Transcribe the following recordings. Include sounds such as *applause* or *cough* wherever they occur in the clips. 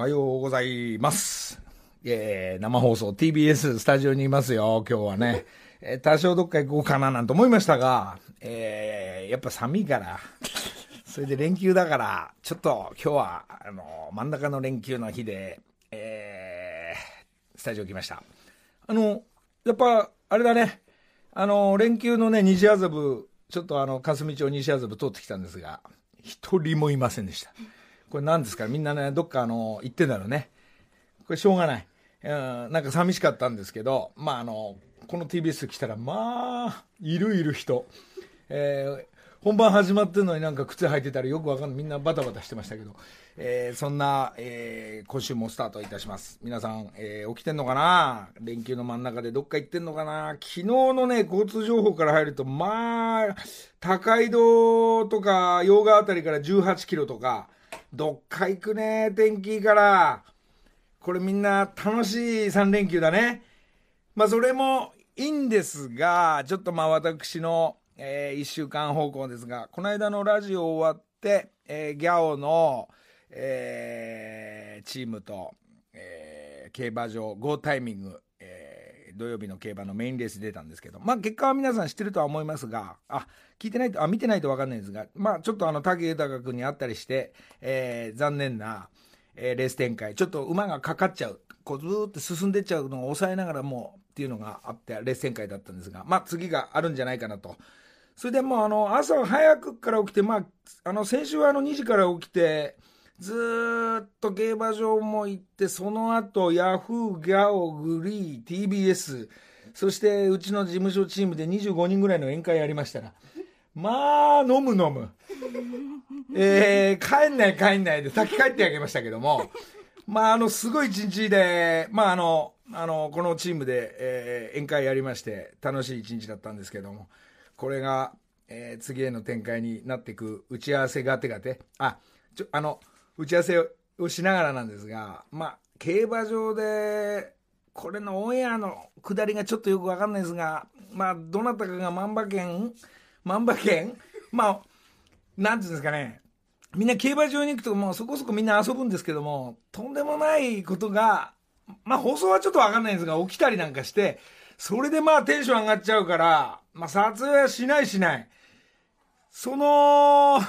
おはようございます。えー、生放送 TBS スタジオにいますよ、今日はね。*laughs* えー、多少どっか行こうかななんて思いましたが、えー、やっぱ寒いから、それで連休だから、ちょっと今日は、あの、真ん中の連休の日で、えー、スタジオ来ました。あの、やっぱ、あれだね、あの、連休のね、西麻布、ちょっとあの、霞町西麻布通ってきたんですが、一人もいませんでした。これ何ですか？みんなね、どっかあの、行ってんだろうね。これしょうがない。うん、なんか寂しかったんですけど、まああの、この TBS 来たら、まあ、いるいる人。えー、本番始まってるのになんか靴履いてたらよくわかんない。みんなバタバタしてましたけど。えー、そんな、えー、今週もスタートいたします。皆さん、えー、起きてんのかな？連休の真ん中でどっか行ってんのかな？昨日のね、交通情報から入ると、まあ、高井戸とか、洋画あたりから18キロとか、どっか行くね、天気いいから。これみんな楽しい3連休だね。まあそれもいいんですが、ちょっとまあ私の、えー、1週間方向ですが、この間のラジオ終わって、えー、ギャオの、えー、チームと、えー、競馬場、ゴータイミング、土曜日の競馬のメインレース出たんですけど、まあ結果は皆さん知ってるとは思いますが、あ、聞いてないと、あ、見てないと分かんないんですが、まあちょっとあの、武豊君に会ったりして、えー、残念な、えー、レース展開、ちょっと馬がかかっちゃう、こうずーっと進んでっちゃうのを抑えながらもうっていうのがあって、レース展開だったんですが、まあ次があるんじゃないかなと。それでもうあの、朝早くから起きて、まあ、あの、先週はあの2時から起きて、ずっと競馬場も行って、その後、ヤフー、ギャオ、グリー、TBS、そしてうちの事務所チームで25人ぐらいの宴会やりましたら、まあ、飲む飲む。えー、帰んない帰んないで、先帰ってあげましたけども、まあ、あの、すごい一日で、まあ、あの、あの、このチームで、えー、宴会やりまして、楽しい一日だったんですけども、これが、えー、次への展開になっていく打ち合わせがてがて、あ、ちょ、あの、打ち合わせをしながらなんですが、まあ、競馬場で、これのオンエアの下りがちょっとよくわかんないですが、まあ、どなたかが万馬券万馬券まあ、なんていうんですかね。みんな競馬場に行くともうそこそこみんな遊ぶんですけども、とんでもないことが、まあ放送はちょっとわかんないんですが、起きたりなんかして、それでまあテンション上がっちゃうから、まあ撮影はしないしない。その、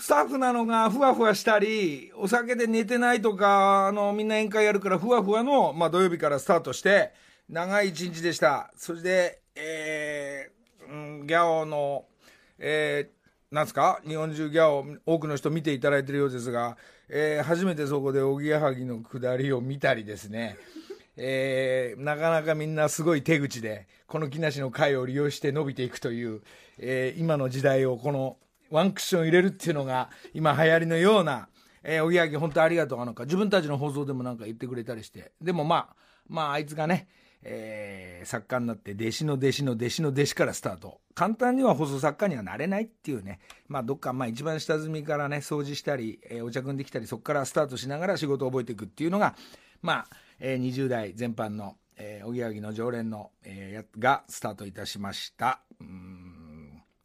スタッフなのがふわふわしたり、お酒で寝てないとか、あの、みんな宴会やるからふわふわの、まあ土曜日からスタートして、長い一日でした。それで、えー、うん、ギャオの、えー、なんすか？日本中ギャオ、多くの人見ていただいてるようですが、えー、初めてそこでおぎやはぎの下りを見たりですね、えー、なかなかみんなすごい手口で、この木梨の会を利用して伸びていくという、えー、今の時代をこのワンクッション入れるっていうのが今流行りのような、えー、おぎやはぎ本当ありがとうなんか自分たちの放送でもなんか言ってくれたりして。でもまあまああいつがね、えー、作家になって弟子の弟子の弟子の弟子からスタート。簡単には放送作家にはなれないっていうね。まあどっかまあ一番下積みからね掃除したり、えー、お茶汲んできたりそこからスタートしながら仕事を覚えていくっていうのがまあ、えー、20代全般のえー、おぎやはぎの常連の、えー、がスタートいたしました。うん。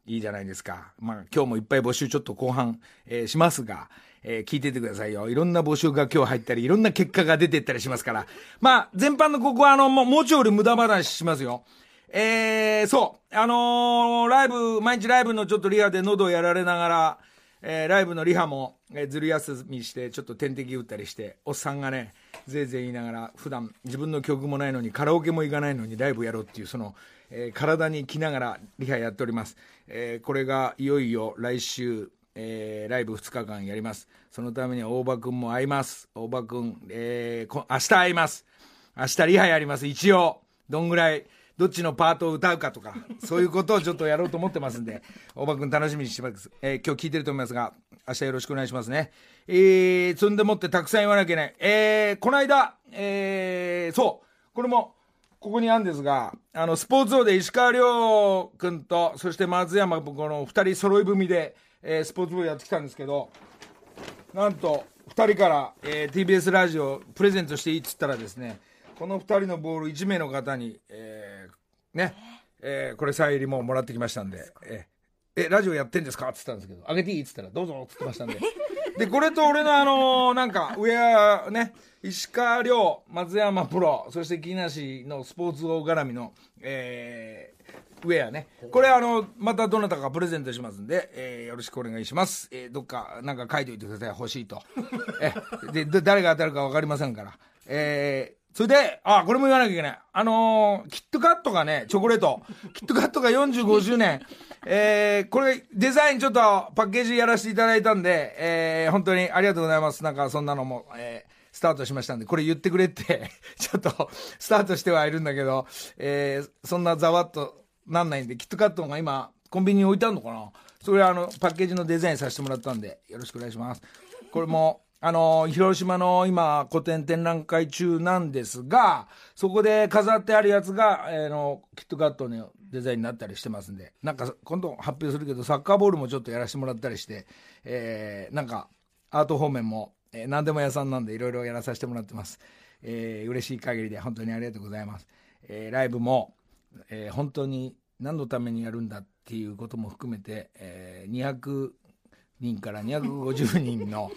いいじゃないですか。まあ、今日もいっぱい募集ちょっと後半、えー、しますが、えー、聞いててくださいよ。いろんな募集が今日入ったり、いろんな結果が出てったりしますから。まあ、全般のここは、あの、もうちょい俺無駄話しますよ。えー、そう。あのー、ライブ、毎日ライブのちょっとリハで喉をやられながら、えー、ライブのリハも、えー、ずる休みして、ちょっと点滴打ったりして、おっさんがね、ぜいぜい言いながら、普段自分の曲もないのに、カラオケも行かないのにライブやろうっていう、その、えー、体に着ながらリハやっております。えー、これがいよいよ来週、えー、ライブ2日間やります。そのためには大場君も会います。大場君、えー、明日会います。明日リハやります。一応、どんぐらい、どっちのパートを歌うかとか、そういうことをちょっとやろうと思ってますんで、大場君楽しみにしてます。えー、今日聞いてると思いますが、明日よろしくお願いしますね。えー、積んでもってたくさん言わなきゃいけない。えー、この間、えー、そう、これも、ここにあるんですが、あの、スポーツ王で石川遼君と、そして松山君、この二人揃い踏みで、えー、スポーツ王やってきたんですけど、なんと、二人から、えー、TBS ラジオプレゼントしていいっつったらですね、この二人のボール1名の方に、えー、ね、えー、これサイン入りももらってきましたんで、えー、え、ラジオやってんですか？って言ったんですけど、あげていい？って言ったら、どうぞって言ってましたんで、で、これと俺のあのーなんか、ウェアね、石川遼、松山プロ、そして木梨のスポーツ王絡みの、えー、ウェアね。これあの、またどなたかプレゼントしますんで、えーよろしくお願いします。えーどっか、なんか書いておいてください。欲しいと。えで、で誰が当たるかわかりませんから。えーそれで、あ、これも言わなきゃいけない。あのーキットカットがね、チョコレート。キットカットが45周年。えーこれ、デザインちょっとパッケージやらせていただいたんで、えー本当にありがとうございます。なんかそんなのも、えースタートしましたんで、これ言ってくれって、*laughs* ちょっと、スタートしてはいるんだけど、えーそんなざわっとなんないんで、キットカットが今、コンビニに置いてあるのかな？それあの、パッケージのデザインさせてもらったんで、よろしくお願いします。これも、あの、広島の今、古典展覧会中なんですが、そこで飾ってあるやつが、えーの、キットカットのデザインになったりしてますんで、なんか、今度発表するけど、サッカーボールもちょっとやらせてもらったりして、えーなんか、アート方面も、えー何でも屋さんなんでいろいろやらさせてもらってます。えー嬉しい限りで本当にありがとうございます。えーライブも、えー本当に何のためにやるんだっていうことも含めて、えー200人から250人の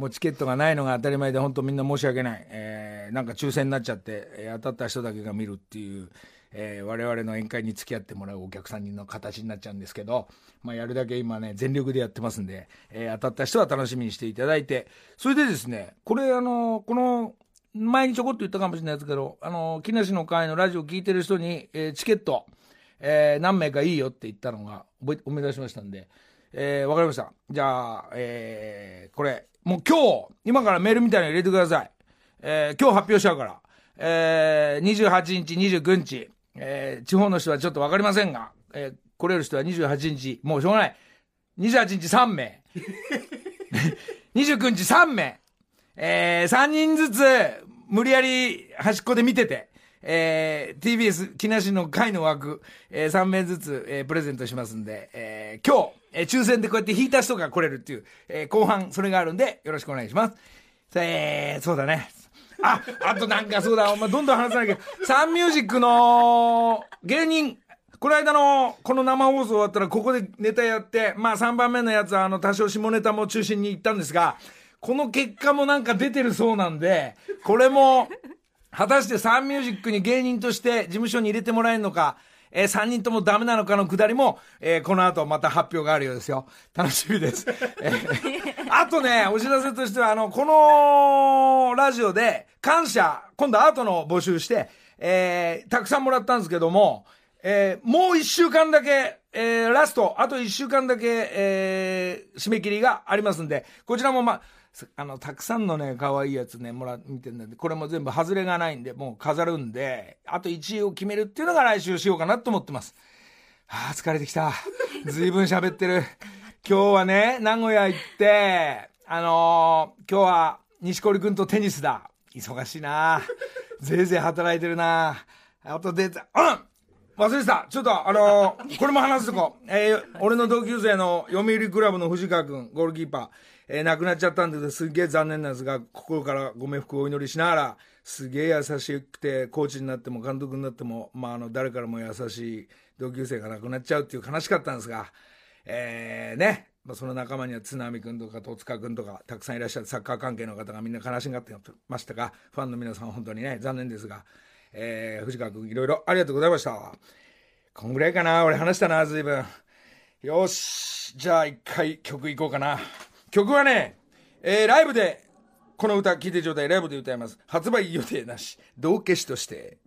もうチケットがないのが当たり前で本当みんな申し訳ない、えーなんか抽選になっちゃって、えー当たった人だけが見るっていう、えー我々の宴会に付き合ってもらうお客さんの形になっちゃうんですけど、まあ、やるだけ今ね全力でやってますんで、えー当たった人は楽しみにしていただいてそれでですねこれあのこの前にちょこっと言ったかもしれないですけど、あの、木梨の会のラジオ聞いてる人に、えーチケット、えー何名かいいよって言ったのが思い出しましたんで、えーわかりました。じゃあ、えーこれ、もう今日、今からメールみたいに入れてください。えー今日発表しちゃうから。えー28日、29日、えー地方の人はちょっとわかりませんが、えー来れる人は28日、もうしょうがない。28日3名。*laughs* 29日3名。えー、3人ずつ、無理やり端っこで見てて、えー、TBS 木梨の会の枠、えー、3名ずつ、えー、プレゼントしますんで、えー、今日、えー、抽選でこうやって引いた人が来れるっていう、えー、後半それがあるんで、よろしくお願いします。えー、そうだね。あ、あとなんかそうだ、お前どんどん話さなきゃ。サンミュージックの芸人、この間の、この生放送終わったら、ここでネタやって、まあ3番目のやつは、あの、多少下ネタも中心に行ったんですが、この結果もなんか出てるそうなんで、これも、果たしてサンミュージックに芸人として事務所に入れてもらえるのか、えー、3人ともダメなのかのくだりも、えーこの後また発表があるようですよ。楽しみです。えー *laughs* あとね、お知らせとしては、あの、このラジオで感謝、今度アートの募集して、えーたくさんもらったんですけども、えーもう一週間だけ、えーラスト、あと一週間だけ、えー締め切りがありますんで、こちらもまあ、すあの、たくさんのね、可愛いやつね、もら、見てんで、これも全部外れがないんで、もう飾るんで、あと1位を決めるっていうのが来週しようかなと思ってます。はあ、疲れてきた。ずいぶん喋ってる。*laughs* 今日はね、名古屋行って、あのー今日は西堀君とテニスだ。忙しいな。ぜいぜい働いてるな。あとで、うん忘れてた。ちょっと、あのー *laughs* これも話すとこ。えー俺の同級生の読売クラブの藤川君、ゴールキーパー、えー亡くなっちゃったんですすげえ残念なんですが、心からご冥福をお祈りしながら、すげえ優しくて、コーチになっても監督になっても、まあ、あの、誰からも優しい同級生が亡くなっちゃうっていう悲しかったんですが、えーね、まあ、その仲間には津波君とか戸塚君とかたくさんいらっしゃるサッカー関係の方がみんな悲しがってましたがファンの皆さん本当にね残念ですが、えー藤川君いろいろありがとうございました。こんぐらいかな俺話したな随分。よし。じゃあ一回曲いこうかな。曲はね、えーライブでこの歌聴いてちょうだいライブで歌います発売予定なし道化師として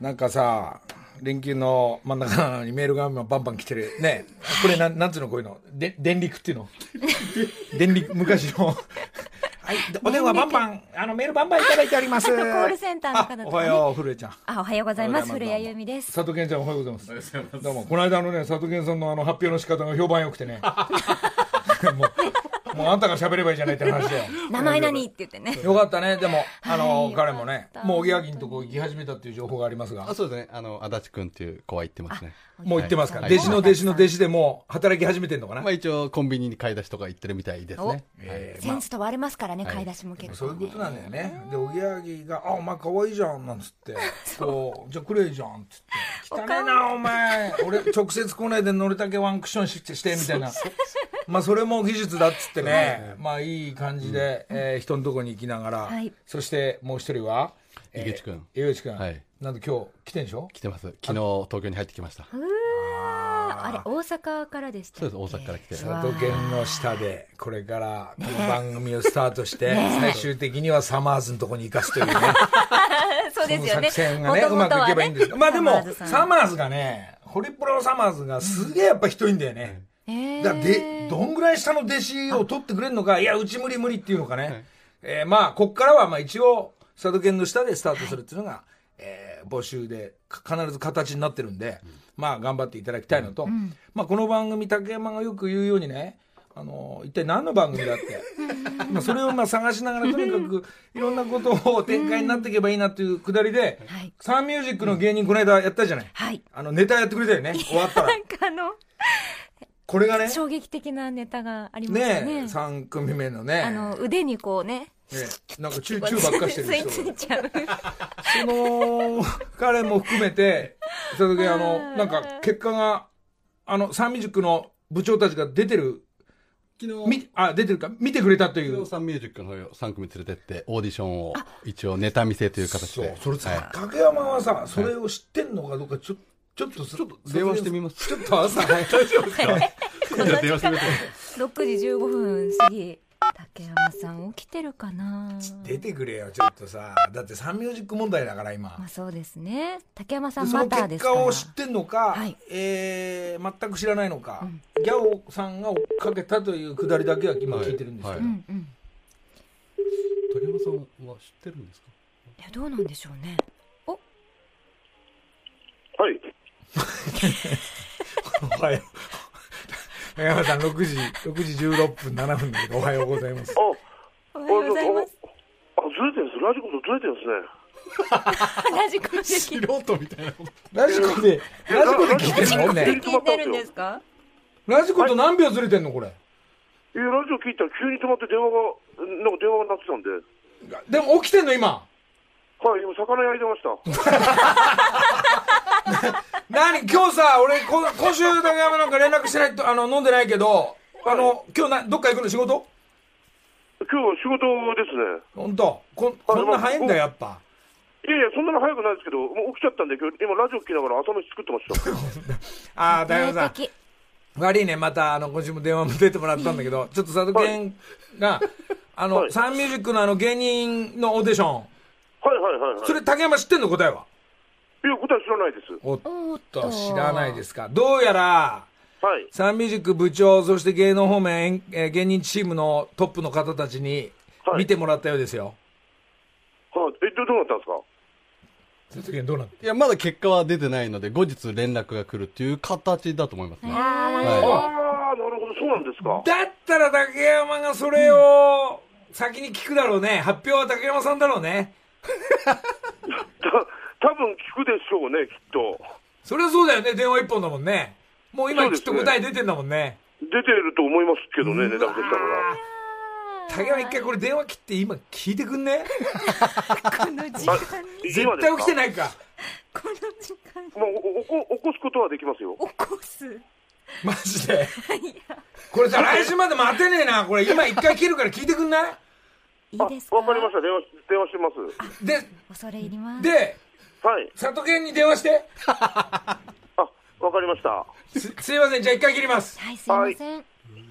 なんかさ、連休の真ん中なのにメールが今バンバン来てる。ねこれなん、なんつうのこういうの？で、電力っていうの？*laughs* 電力、昔の。はい、お電話バンバン、あの、メールバンバンいただいております。*laughs* コールセンターの方とかねあおはよう、古江ちゃん。あ、おはようございます。古谷由美です。佐藤健ちゃんおはようございます。どうも、この間のね、佐藤健さんのあの発表の仕方が評判良くてね。*laughs* *laughs* もう、もうあんたが喋ればいいじゃないって話で。名前何って言ってね。*laughs* よかったね。でも、あの、はい彼もねもうおぎやぎんとこ行き始めたっていう情報がありますがあ。そうですね。あの、足立くんっていう子は言ってますね。もう行ってますか、はい弟子の弟子の弟子でもう働き始めてんのかな、まあ一応コンビニに買い出しとか行ってるみたいですね。えーまあセンス問われますからね、はい買い出しも結構ねそういうこと。なんだよね。で、おぎやはぎが、あ、お前可愛いじゃん、なんつって、*laughs* こう、じゃあくれいじゃん、つって。汚ねえな、お前。俺、直接来ないで乗るだけワンクッションして、してみたいな。まあそれも技術だっつってね、まあいい感じで、えー人のとこに行きながら、はい。そしてもう一人は、井口君井口君、はい。なんと今日来てんでしょ？来てます。昨日東京に入ってきました。うわー。あれ大阪からでしたそうです大阪から来て。佐渡県の下でこれからこの番組をスタートして、*laughs* 最終的にはサマーズのとこに行かすというね。*laughs* そうですよね。作戦がねうまくいけばいいんですけどまあでもサマーズさんサマーズがねホリプロのサマーズがすげえやっぱ人いんだよね、えーだでどんぐらい下の弟子を取ってくれるのかいやうち無理無理っていうのかね、えーまあこっからはまあ一応佐渡県の下でスタートするっていうのが、えー募集でか必ず形になってるんで、まあ頑張っていただきたいのと、まあこの番組竹山がよく言うようにねあの一体何の番組だって。*laughs* まあそれをまあ探しながらとにかくいろんなことを展開になっていけばいいなっていうくだりで、はい。サンミュージックの芸人この間やったじゃない、はい。あのネタやってくれたよね。終わったら。*laughs* なんかあのこれがね衝撃的なネタがありましたね。ねえ3組目のね。あの腕にこうねねなんかチューチューばっかしてるつい人ついちゃう。その彼も含めてその時あのなんか結果があのサンミュージックの部長たちが出てる昨みあ出てるか見てくれたという。昨日サンミュージックの方3組連れてってオーディションを一応ネタ見せという形そうでそれさ、は竹山はさそれを知ってんのかどうかちょちょっとちょっと電話してみます。ちょっと朝早い。大丈夫ですか？電話してみて6時15分過ぎ竹山さん起きてるかな？出てくれよちょっとさ。だってサンミュージック問題だから今。まあそうですね。竹山さんまたですから。結果を知ってんのか、はい。えー全く知らないのか、ギャオさんが追っかけたというくだりだけは今聞いてるんですけど、はい。うんうん。竹山さんは知ってるんですか？いやどうなんでしょうねおはよう。竹山さん6時6時16分7分だけどおはようございます。あ、おはようございます。あ、ずれてるんです。ラジコとずれてるんですね。ラジコで聞素人みたいな。ラジコでラジコで聞いてんのね。聞いてるんですか？ラジコと何秒ずれてんのこれ？いや、ラジオ聞いたら急に止まって電話が、なんか電話が鳴ってたんで。でも起きてんの今はい、今、魚焼いてました。*laughs* 何今日さ俺こ今週竹山なんか連絡してないとあの飲んでないけどあの今日などっか行くの仕事？今日は仕事ですね。本当？ここんな早いんだよやっぱ。いやいや、そんなの早くないですけど、もう起きちゃったんで、今日、今ラジオ聞きながら朝飯作ってました。*laughs* ああ竹山さん悪いね、また、あの、今週も電話も出てもらったんだけど、ちょっと佐渡健が、あの、はい。サンミュージックのあの、芸人のオーディション、はいはいはいはい。それ竹山知ってんの答えは？いや、答え知らないです。おっと、知らないですか。どうやら、はい。サンミュージック部長、そして芸能方面、えー芸人チームのトップの方たちにはい見てもらったようですよ。はい。え、どどうなったんですか？佐渡健どうなっていやまだ結果は出てないので後日連絡が来るっていう形だと思いますね、あはあ、なるほど、そうなんですか。だったら竹山がそれを先に聞くだろうね。発表は竹山さんだろうね。*laughs* た多分聞くでしょうね、きっと。それはそうだよね。電話一本だもんね。もう今きっと答え出てんだもんね。出てると思いますけどね、値段でしたら。竹山一回これ電話切って今聞いてくんね？この時間に絶対起きてないかこの時間にもうおお起こすことはできますよ。起こすマジで？これじゃあ来週まで待てねえなこれ今一回切るから聞いてくんない？いいですか？あわかりました。電話し、電話してます。で恐れ入ります。ではい。佐藤健に電話して。*laughs* あ、わかりました。すすいません。じゃあ一回切ります。はいすいません。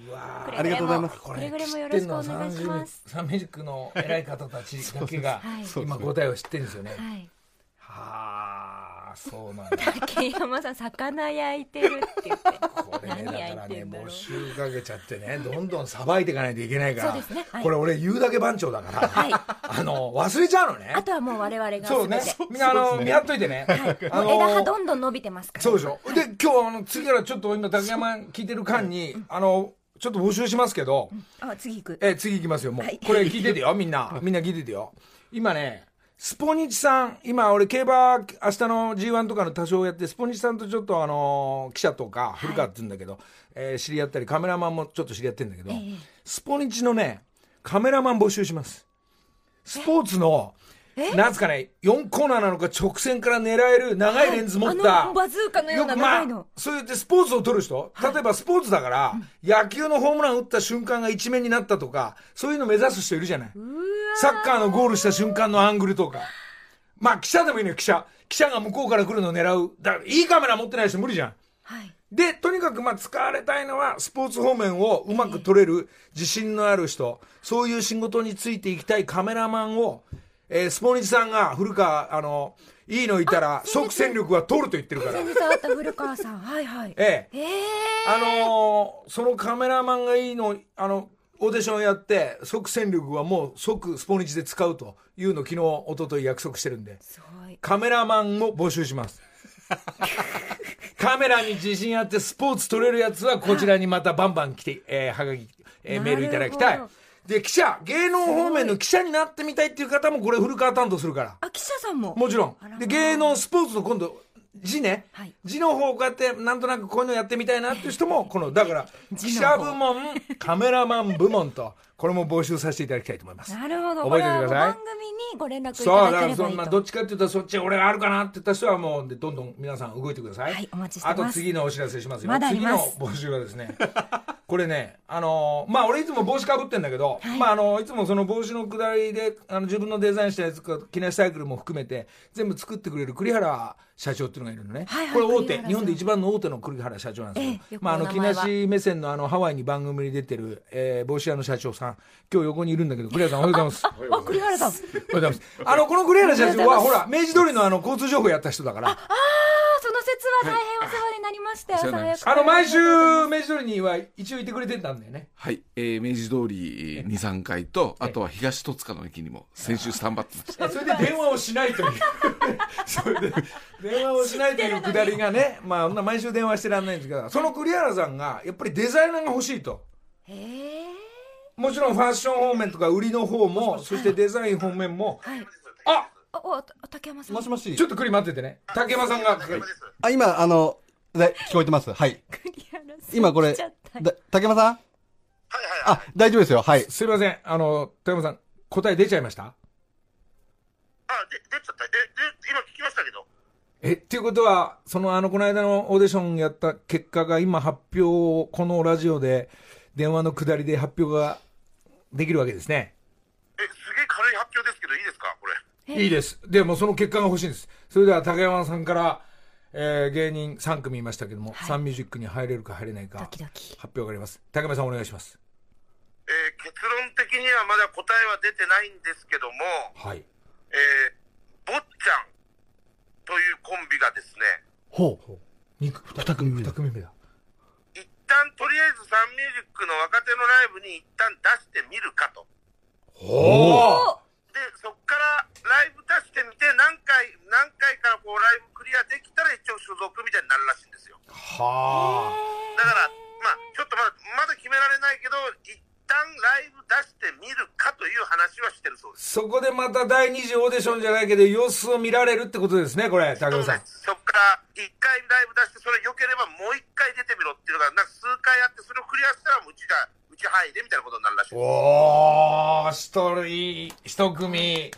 うわくれぐれもありがとうございます。くれぐれもよろしくお願いします。サンミュージックの偉い方たちだけが今答えを知ってるんですよね。はい。はあそうなんだ。竹山さん魚焼いてるって言って。これねだからね募集かけちゃってねどんどんさばいていかないといけないから。そうですね。はい。これ俺言うだけ番長だから、はい。あの忘れちゃうのね。あとはもう我々がそうね。みんなあの見張っといてね、あ *laughs* もう枝葉のどんどん伸びてますから。そうでしょ。で今日あの次からちょっと今竹山聞いてる間にあのちょっと募集しますけど、あ次行く。え次行きますよ。もう、はい。これ聞いててよみんな。みんな聞いててよ。今ねスポニチさん今俺競馬明日の G1 とかの多少やってスポニチさんとちょっとあの記者とか古川って言うんだけど、えー知り合ったりカメラマンもちょっと知り合ってるんだけど、ええ。スポニチのねカメラマン募集します。スポーツのなんつかね、4コーナーなのか直線から狙える長いレンズ持った。バズーカのような長いの。、そうやってスポーツを取る人、例えばスポーツだから、野球のホームラン打った瞬間が一面になったとか、そういうの目指す人いるじゃない？サッカーのゴールした瞬間のアングルとか。まあ、記者でもいいのよ、記者。記者が向こうから来るのを狙う。だから、いいカメラ持ってない人無理じゃん。はい。で、とにかくまあ使われたいのは、スポーツ方面をうまく撮れる自信のある人、そういう仕事についていきたいカメラマンを、えースポニチさんが古川、あの、いいのいたら、即戦力は取ると言ってるから先。日会った古川さん。はいはい。ええ。ええあのーそのカメラマンがいいの、あの、オーディションやって、即戦力はもう即スポニチで使うというのを昨日、一昨日約束してるんで。すごい。カメラマンも募集します。*laughs* カメラに自信あってスポーツ撮れるやつはこちらにまたバンバン来て、えーはがき、えーメールいただきたいなるほ。で、記者、芸能方面の記者になってみたいっていう方もこれ古川担当するから。あ、記者さんも。もちろん。で、芸能スポーツの今度、字ね。はい字の方こうやってなんとなくこういうのやってみたいなっていう人も、*laughs* この、だから、記者部門、カメラマン部門と、これも募集させていただきたいと思います。なるほど。覚えておいてください番組にご連絡いそう、だただからそんな、ければいいと。どっちかって言ったらそっち俺があるかなって言った人はもう、でどんどん皆さん動いてください。はいお待ちしてますあと次のお知らせしますよ。まだあり次の募集はですね、*laughs* これね、あのーまあ俺いつも帽子かぶってんだけど、まああのいつもその帽子のくだりで、あの自分のデザインしたやつか、機内サイクルも含めて、全部作ってくれる栗原社長っていうのがいるのね。はいはいこれ大手、日本で一番の大手の栗原社長なんですよ。ええよくまああの、木梨目線のあの、ハワイに番組に出てる、えー帽子屋の社長さん、今日横にいるんだけど、栗原さんおはようございます。あ、栗原さん。おはようございます。あの、この栗原社長は、ほら、明治通りのあの、交通情報やった人だから、あ、その説は大変お世話になりましたよ。はい朝早くあの、毎週、あ明治通りには一応いてくれてたんだよね。はい、えー、明治通り2、3回と、あとは東戸塚の駅にも先週スタンバってました。それで電話をしないという。*laughs* それで、電話をしないというくだりがね、まあ、そんな毎週電話してらんないんですけど、その栗原さんが、やっぱりデザイナーが欲しいと。へえ。もちろんファッション方面とか売りの方も、そしてデザイン方面も、はい。あお、お、竹山さん。もしもしちょっと栗待っててね。竹山さんが、あ、今、あの、で、聞こえてます。はい。今これ竹山さん？はいはいはい。あ、大丈夫ですよ。はい。すいません。あの、竹山さん、答え出ちゃいました？あ、で、出ちゃった。え、で、今聞きましたけど。え、っていうことは、そのあの、この間のオーディションやった結果が今発表を、このラジオで、電話の下りで発表ができるわけですね。え、すげえ軽い発表ですけど、いいですかこれ。いいです。でもその結果が欲しいんです。それでは竹山さんから、えー芸人3組いましたけども、はいサンミュージックに入れるか入れないか、ド発キドキ。表があります。竹山さんお願いします。えー結論的にはまだ答えは出てないんですけども、はい。えー、坊っちゃんというコンビがですね、ほう。二二組目だ。二組目だ。一旦とりあえずサンミュージックの若手のライブに一旦出してみるかと。おーで、そっからライブ出してみて、何回、何回かこうライブクリアできたら一応所属みたいになるらしいんですよ。はだから、まあ、ちょっとまだ、まだ決められないけど、一旦ライブ出してみるかという話はしてるそうです。そこでまた第二次オーディションじゃないけど、様子を見られるってことですね、これ、竹山さん。そっから、一回ライブ出して、それ良ければもう一回出てみろっていうのが、なんか数回やって、それをクリアしたら、もううちが、うち入れみたいなことになるらしい。おー、一人、一組、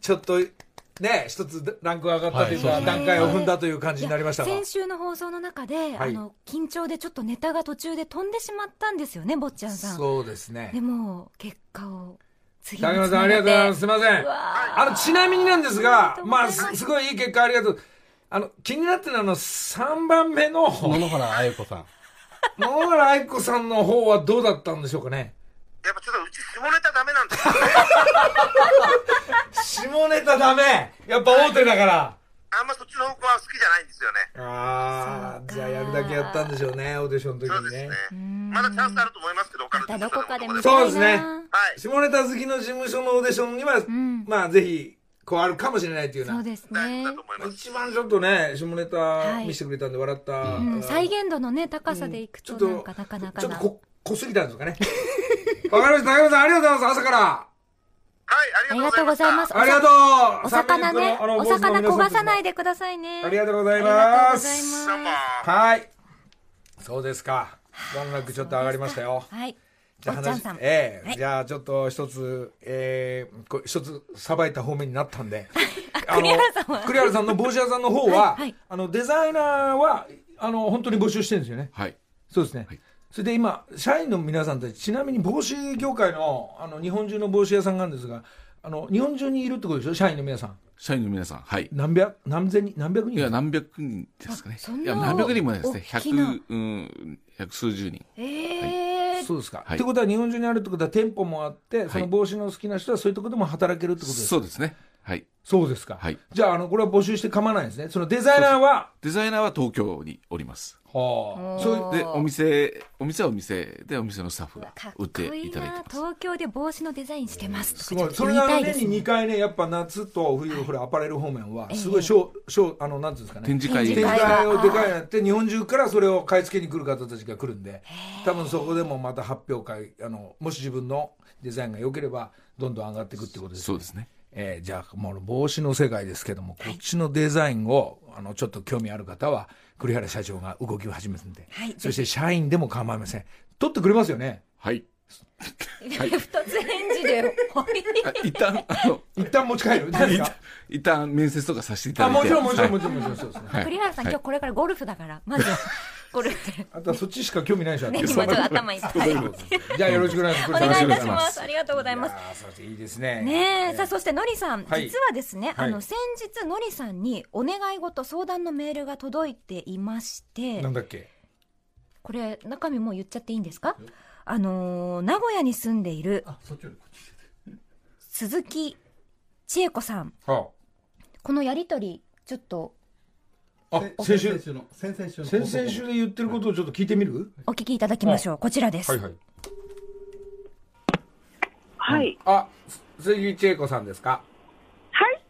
ちょっと、ね、一つランクが上がったというか、はい段階を踏んだという感じになりましたが。先週の放送の中で、はいあの緊張でちょっとネタが途中で飛んでしまったんですよね坊ちゃんさんそうですねで。も結果を次に竹山さん、ありがとうございます。すいません。あの、ちなみになんですがまあ、すごいいい結果ありがとう。あの、気になってるのはあの、3番目の、野々原愛子さん。野々原愛子さんの方はどうだったんでしょうかね。やっぱちょっとうち下ネタダメなんですよね。下ネタダメやっぱ大手だから。あんまそっちの方向は好きじゃないんですよね。ああ、じゃあやるだけやったんでしょうね、オーディションの時にねそうですね。。まだチャンスあると思いますけど、他のまたどこかで見はい。たいなそうですね下ネタ好きの事務所のオーディションには、んまあぜひ、こうあるかもしれないっていうような。そうです大ね。一番ちょっとね、下ネタい見せてくれたんで笑った。うん、再現度のね高さでいくちょっととなんかなかなかなちょっとこ、濃すぎたんですかね。*laughs* わかりました。高山さん、ありがとうございます。朝から。はい、あありがとうございますありがとうお魚ねお魚焦がさないで。でくださいねありがとうございありがとうまござい。まはい。そうですか。音楽ちょっと上がりましたよ。すはいじゃあ話おっちゃんさんはいええじゃあちょっと一つ、えー、こ一つさばいた方面になったんで。*laughs* あ栗原さんは？栗原さんの帽子屋さんの方は、はいはいあの、デザイナーは、あの、本当に募集してるんですよね。はい。そうですね。はいそれで今、社員の皆さんたち、ちなみに帽子業界の、あの、日本中の帽子屋さんがあるんですが、あの、日本中にいるってことでしょ？社員の皆さん。社員の皆さん、はい。何百、何千人、何百人？いや、何百人ですかねあそん。ないや、何百人もないですね。百、うん、百数十人。ええそうですか。はいってことは日本中にあるってことは店舗もあって、その帽子の好きな人はそういうところでも働けるってことですか？そうですね。はい。そうですか。はいじゃあ、あの、これは募集して構わないんですね。そのデザイナーは、デザイナーは東京におります。はあ、そういう、で、お店、お店はお店で、お店のスタッフが売ってこいいな。いただいてます。東京で帽子のデザインしてます。すごい。それがあのに2ね回ね、やっぱ夏と冬、ほら、アパレル方面は、ええ。すごいショー、ショー、あの、なんていうんですかね。展示会。展示会会。をでかいのやって、日本中からそれを買い付けに来る方たちが来るんで、多分そこでもまた発表会、あの、もし自分のデザインが良ければ、どんどん上がっていくってことですね。そうですね。えーじゃあ、もう帽子の世界ですけども、こっちのデザインを、あの、ちょっと興味ある方は、栗原社長が動きを始めるんで、はい。そして社員でも構いません。取ってくれますよね。はい。二つ返事ではいあ一旦、あの、一旦持ち帰る。一旦面接とかさせていたあ、だいて。もちろん、もちろん、はい。もちろん、もちろん、そうですね。はい栗原さん、はい。今日これからゴルフだからまず。はゴルフであとはそっちしか興味ないでしょ。ね今ちょっと頭いっぱい。じゃあよろしくお願いします。お願いいたしまます。すありがとうございます。いいですね。ねえ、えさあそしてのりさん、はい。実はですね、はい。あの先日のりさんにお願い事相談のメールが届いていまして。なんだっけ？これ中身もう言っちゃっていいんですか？あのー名古屋に住んでいる。鈴木千恵子さん。はこのやりとりちょっとあ。あ、先週、先週の、先々週の。先々週で言ってることをちょっと聞いてみる？お聞きいただきましょうこちらです、はいはい。はい。あ、鈴木千恵子さんですか？はい。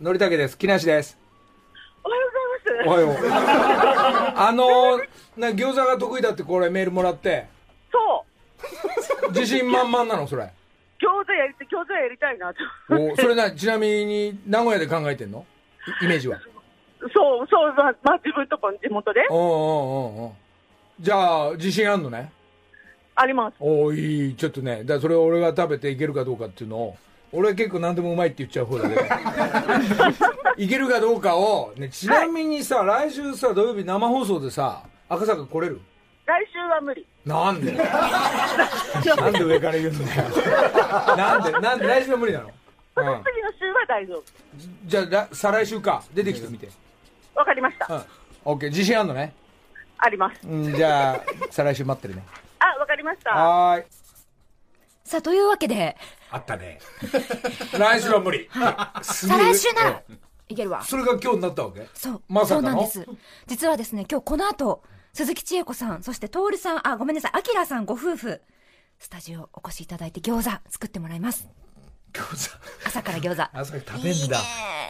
のりたけです。木梨です。おはようございます。おはよう。*laughs* あのー、な餃子が得意だってこれメールもらって、そう。自信満々なのそれ？餃子やりたい、餃子やりたいなと。おそれな、ちなみに名古屋で考えてんの？イイメージは。そう、そう、まあ、まあ、自分とこの地元でおうおうおうおうじゃあ、自信あんのね？あります。おーいい、ちょっとね、だからそれを俺が食べていけるかどうかっていうのを、俺は結構何でもうまいって言っちゃう方だけど、*laughs* いけるかどうかを、ね、ちなみにさ、来週さ、土曜日生放送でさ、赤坂来れる？来週は無理。なんで？*laughs* なんで上から言うんだよ。なんで、なんで？来週は無理なの？その次の週は大丈夫。うん。じゃあら、再来週か。出てきてみて。わかりました。うん。オッケー、自信あんのね？あります。うん、じゃあ、再来週待ってるね。*laughs* あ、わかりました。はーい。さあというわけであったね。*laughs* 来週は無理。すげえ再来週ならいけるわそれが今日になったわけ？そう、まさかの？そうなんです。実はですね、今日この後、鈴木千恵子さん、そして徹さん、あ、ごめんなさい、あきらさんご夫婦、スタジオお越しいただいて餃子作ってもらいます。餃子。朝から餃子。朝食べんだ。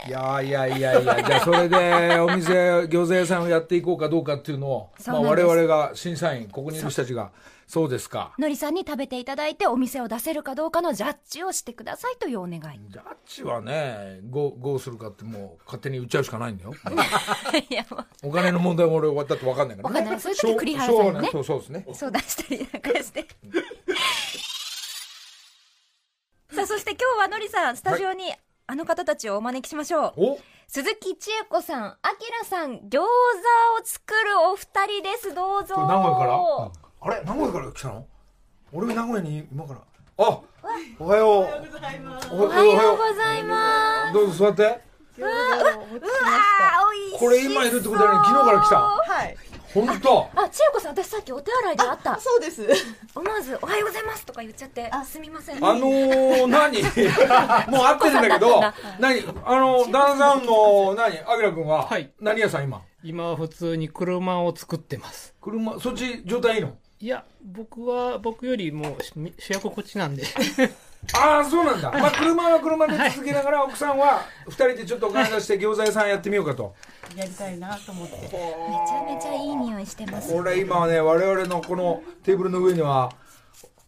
いやいやいやいや、じゃあそれでお店、餃子屋さんをやっていこうかどうかっていうのを、まあ我々が審査員、ここにいる人たちが、そうですか。のりさんに食べていただいてお店を出せるかどうかのジャッジをしてくださいというお願い。ジャッジはね、ゴー、するかってもう勝手に言っちゃうしかないんだよ。*laughs* いや、もお金の問題も俺終わったって分かんないからね。わかんないそういう時栗原さんにねそうそうですね。う、相談したりなんかして。そして今日はのりさん、スタジオにあの方たちをお招きしましょう。お？鈴木千恵子さん、あきらさん、餃子を作るお二人です。どうぞ。名古屋から？あれ？名古屋から来たの？俺名古屋に今から？あおはよう。おはようございます。おおはようございます。どうぞ座って。うわー、おいしい。これ今いるってことはね昨日から来たはい。本当。あ、千恵子さん、私さっきお手洗いで会った。そうです。思わず、おはようございますとか言っちゃって、すみません。あのー、何？*laughs* もう会ってるんだけど、何？あの、ダンサウンの、何？アキラ君は、はい何屋さん今？今は普通に車を作ってます。車、そっち状態いいの？いや、僕は、僕よりもし主役こっちなんで。*laughs* ああ、そうなんだ。まあ、車は車で続けながら、奥さんは、二人でちょっとお金出して餃子屋さんやってみようかと。やりたいなと思って。めちゃめちゃいい匂いしてます。これ今はね、我々のこのテーブルの上には、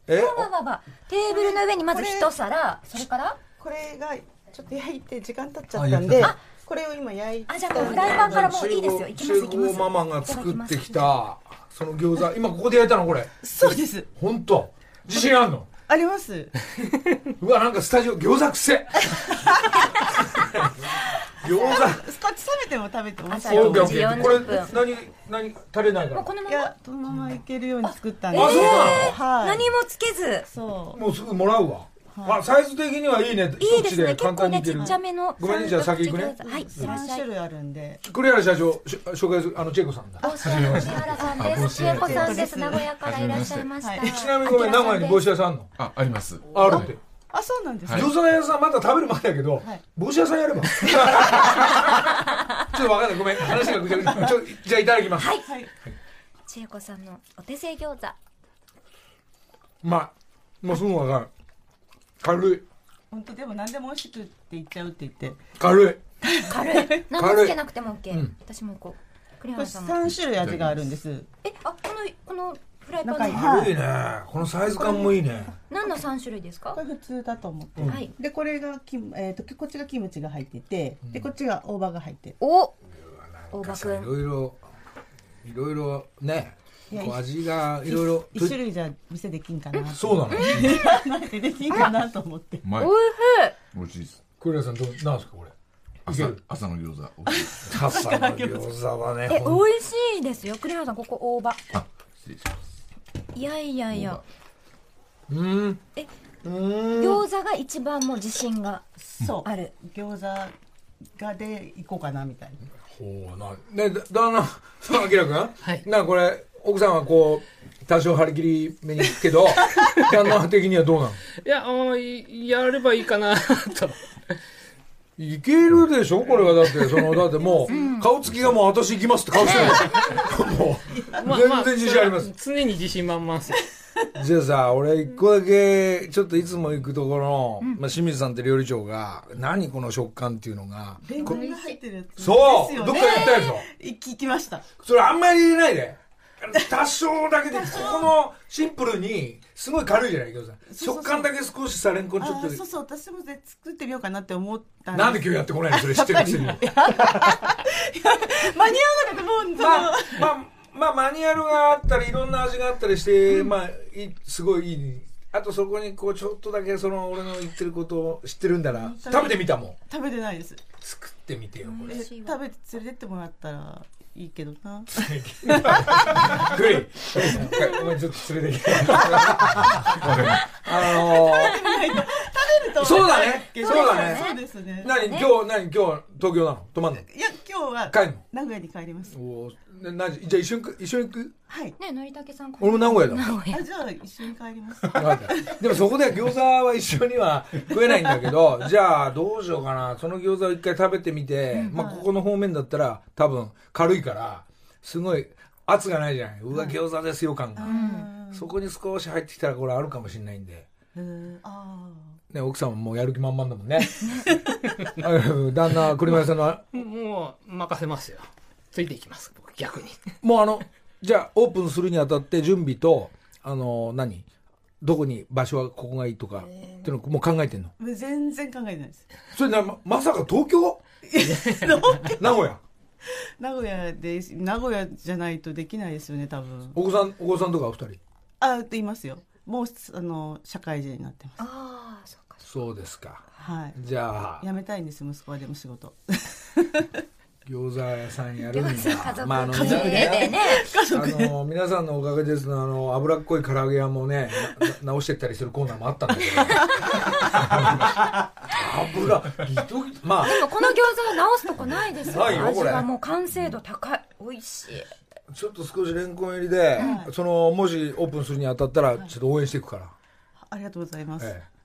え？わわわわテーブルの上にまず一皿、それから、これがちょっと焼いて時間経っちゃったんで、これを今焼いて。あ、じゃあフライパンからもういいですよ。いきますいきます。シェフママが作ってきた、その餃子、今ここで焼いたのこれ。そうです。本当。自信あんの？あります。うわ、なんかスタジオ餃子くせ *laughs* 餃子。少し冷めても食べて美味しい朝オッケーオッ6時ケー。これ40分、何、何、垂れないから。もうこのまま？いや、そのままいけるように作ったんで。あそうなの？はい。何もつけずそう。もうすぐもらうわ。あ、サイズ的にはいいね。いいですね結構ねちいけるっちゃめのごめんねじゃあ先行くねはいいってらっ3しゃい種類あるんで。栗原社長、し紹介する、あの、チェイコさんだ。帽子屋の栗原さんです。千恵子さんです。名古屋からいらっしゃいました。はいちなみにごめん、名古屋に帽子屋さんあんの？あ、あります。あるって。あ、そうなんですね。餃子屋さんまだ食べる前だけど、はい帽子屋さんやれば。*laughs* ちょっとわかんない。ごめん。話がぐちゃぐちゃ。じゃあいただきます。はい。千恵子さんのお手製餃子。まあ、もうすぐわかる。軽い。本当でも何でも美味しくって言っちゃうって言って。軽い。軽い。何もつけなくても OK。うん私も行こう。栗これ原さんも。3種類味があるんです。え、あ、この、このフライパン軽いね。このサイズ感もいいね。何の3種類ですか？これ普通だと思って。はい。で、これがキム、えっ、と、こっちがキムチが入ってて、で、こっちが大葉が入ってる。お大葉なんいくん。ろいろ、いろいろね、こう味がいろいろ。一種類じゃ店できんかな。そうなの？*laughs* なんでできんかなと思って。おいし美味しいです。さん、どう、なんですか、これ？朝る、朝の餃子。美味しいです朝の餃子はねい。え、美味しいですよ。栗原さん、ここ大葉。あ、失礼します。いやいやいや。うん。え、うん。餃子が一番もう自信がそう。ある。餃子がで行こうかなみたいな。ほうな。ね、だ旦那、さあ、明君？はいなこれ、奥さんはこう、多少張り切り目に行くけど、*laughs* 旦那的にはどうなの？いや、あーいやればいいかな、と。いけるでしょ？これはだって、その、だってもう、顔つきがもう私行きますって顔してる *laughs* もう、全然自信あります。常に自信満々ですよ。じゃあさ、俺一個だけ、ちょっといつも行くところの、まあ、清水さんって料理長が、何この食感っていうのが、レンコンが入ってるやつ。そう、どっか行ったでしょ？い聞きました。それあんまり入れないで。多少だけで、ここのシンプルに、すごい軽いじゃない餃子。食感だけ少しさ、レンコンちょっとそうそう、私もで作ってみようかなって思ったなんで今日やってこないの？それ知ってるくせに。ま間に合わなかったもう、そのあ、まあ、まあ、マニュアルがあったり、いろんな味があったりして、まあ、いすごいいい。あとそこに、こう、ちょっとだけ、その、俺の言ってることを知ってるんだら、食べてみたもん。食べてないです。作ってみてよ、これ。え食べて連れてってもらったらいいけどな。*laughs* グリお前ちょっと連れてきて。*laughs* あのー、そうだね。そうだね。そうですね。何？今日、何？今日は東京なの？泊まんの？いや、今日は帰んの？名古屋に帰ります。おーななじゃあ一緒に行く？一緒に行く？はい。ね、のりたけさん。俺も名古屋だ名古屋あ、。じゃあ一緒に帰ります。わかったでもそこでは餃子は一緒には食えないんだけど、*laughs* じゃあどうしようかな。その餃子を一回食べてみて、まあここの方面だったら多分軽いから、すごい圧がないじゃない？うわ、餃子ですよ感が。そこに少し入ってきたらこれあるかもしれないんで。うん、あね、奥さんももうやる気満々だもんね。*laughs* 旦那、栗林さんの、もう、任せますよ。ついていきます、僕、逆に。もうあの、じゃあオープンするにあたって準備と、あの、何？どこに場所はここがいいとか、っていうのもう考えてんの？全然考えてないです。それな、ままさか東京？名古屋名古屋？で、名古屋じゃないとできないですよね、多分。お子さん、お子さんとかお二人？あ、って言いますよ。もう、あの、社会人になってます。ああ、そっか。そうですか。はい。じゃあ、辞めたいんです、息子はでも仕事。*laughs* 餃子屋さんやるんだ。家族まあ、あの、家族でね。あの、皆さんのおかげですの、あの、脂っこい唐揚げ屋もね、な直してったりするコーナーもあったんだけど。*laughs* 油、ギトギト。まあ、でもこの餃子は直すとこないですよ。ないよこれ味はもう完成度高い。美味しい。ちょっと少しレンコン入りで、その、もしオープンするにあたったら、ちょっと応援していくから。ありがとうございます。ええ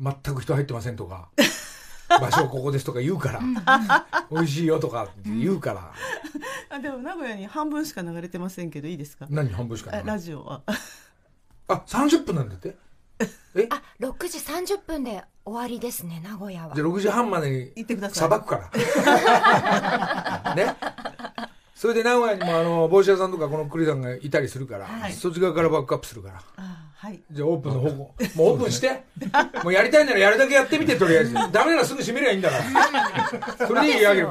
全く人入ってませんとか、*laughs* 場所ここですとか言うから、美味しいよとかって言うから、*laughs* あでも名古屋に半分しか流れてませんけどいいですか？何半分しかなあいラジオは。あ、30分なんだって？え？あ、6時30分で終わりですね、名古屋は。じゃ。あ6時半までに行ってください。さばくから。*laughs* ね？それで名古屋にもあの、帽子屋さんとかこの栗さんがいたりするから、はい。そっち側からバックアップするから。あはいじゃあオープンの方向。もうオープンして。もうやりたいならやるだけやってみて、とりあえず。*laughs* ダメならすぐ閉めりゃいいんだから。*laughs* それでいいよ、あげる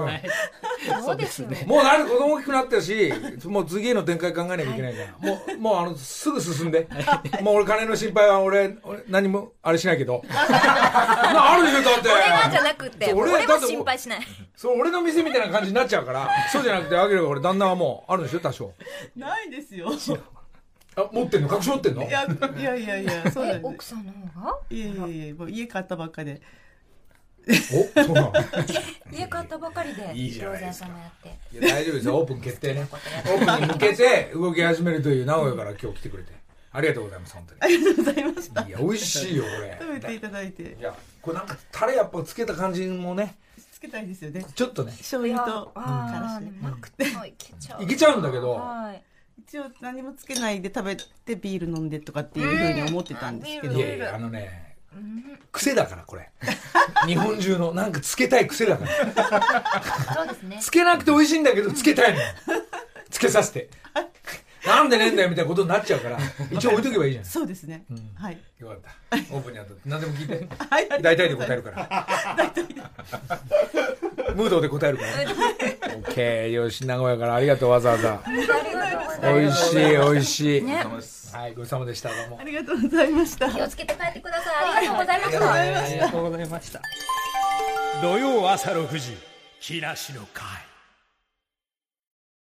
君。そうですよね。もうだって子供大きくなったし、もう次への展開考えなきゃいけないから。もう、もうあの、すぐ進んで。もう俺金の心配は俺、俺何もあれしないけど。なあるでしょ、だって。俺はじゃなくって、そう俺俺はだって心配しない。そう、俺の店みたいな感じになっちゃうから。そうじゃなくて、あげるが俺旦那はもうあるんでしょ、多少。ないですよ。あ、持ってんの？隠し持ってんの？いや、いやいやいや、*laughs* そうなえん、で奥さんの方が？いやいやいや、もう家買ったばっかで。おそうなの？*laughs* 家買ったばかりで、いいじゃない餃子屋ですかさんもやって。いや大丈夫ですよ、オープン決定ね。*laughs* オープンに向けて動き始めるという名古屋から今日来てくれて。ありがとうございます、本当に。ありがとうございました。いや、美味しいよ、これ。食べていただいてい。や、これなんかタレやっぱつけた感じもね、つけたいですよね。ちょっとね、醤油とあからしー、うまくて、いけちゃう。いけちゃうんだけど、はい。一応何もつけないで食べてビール飲んでとかっていうふうに思ってたんですけどうんいやいや、あのね、癖だから、これ。*laughs* 日本中の、なんかつけたい癖だから。そうですね。つけなくて美味しいんだけど、つけたいのよ。つけさせて。なんでねえんだよ、みたいなことになっちゃうから、*laughs* 一応置いとけばいいじゃん。そうですね、はいよかった。オープンにあった。何でも聞いて。はい大体で答えるから。*laughs* ムードで答えるから。オッケー。よし、名古屋からありがとう、わざわざ。美味しい、美味しい。ねはい、ごちそうさまでした。どうもあ。りがとうございました気をつけて帰ってください。ありがとうございました。ありがとうございました。土曜朝6時木梨の会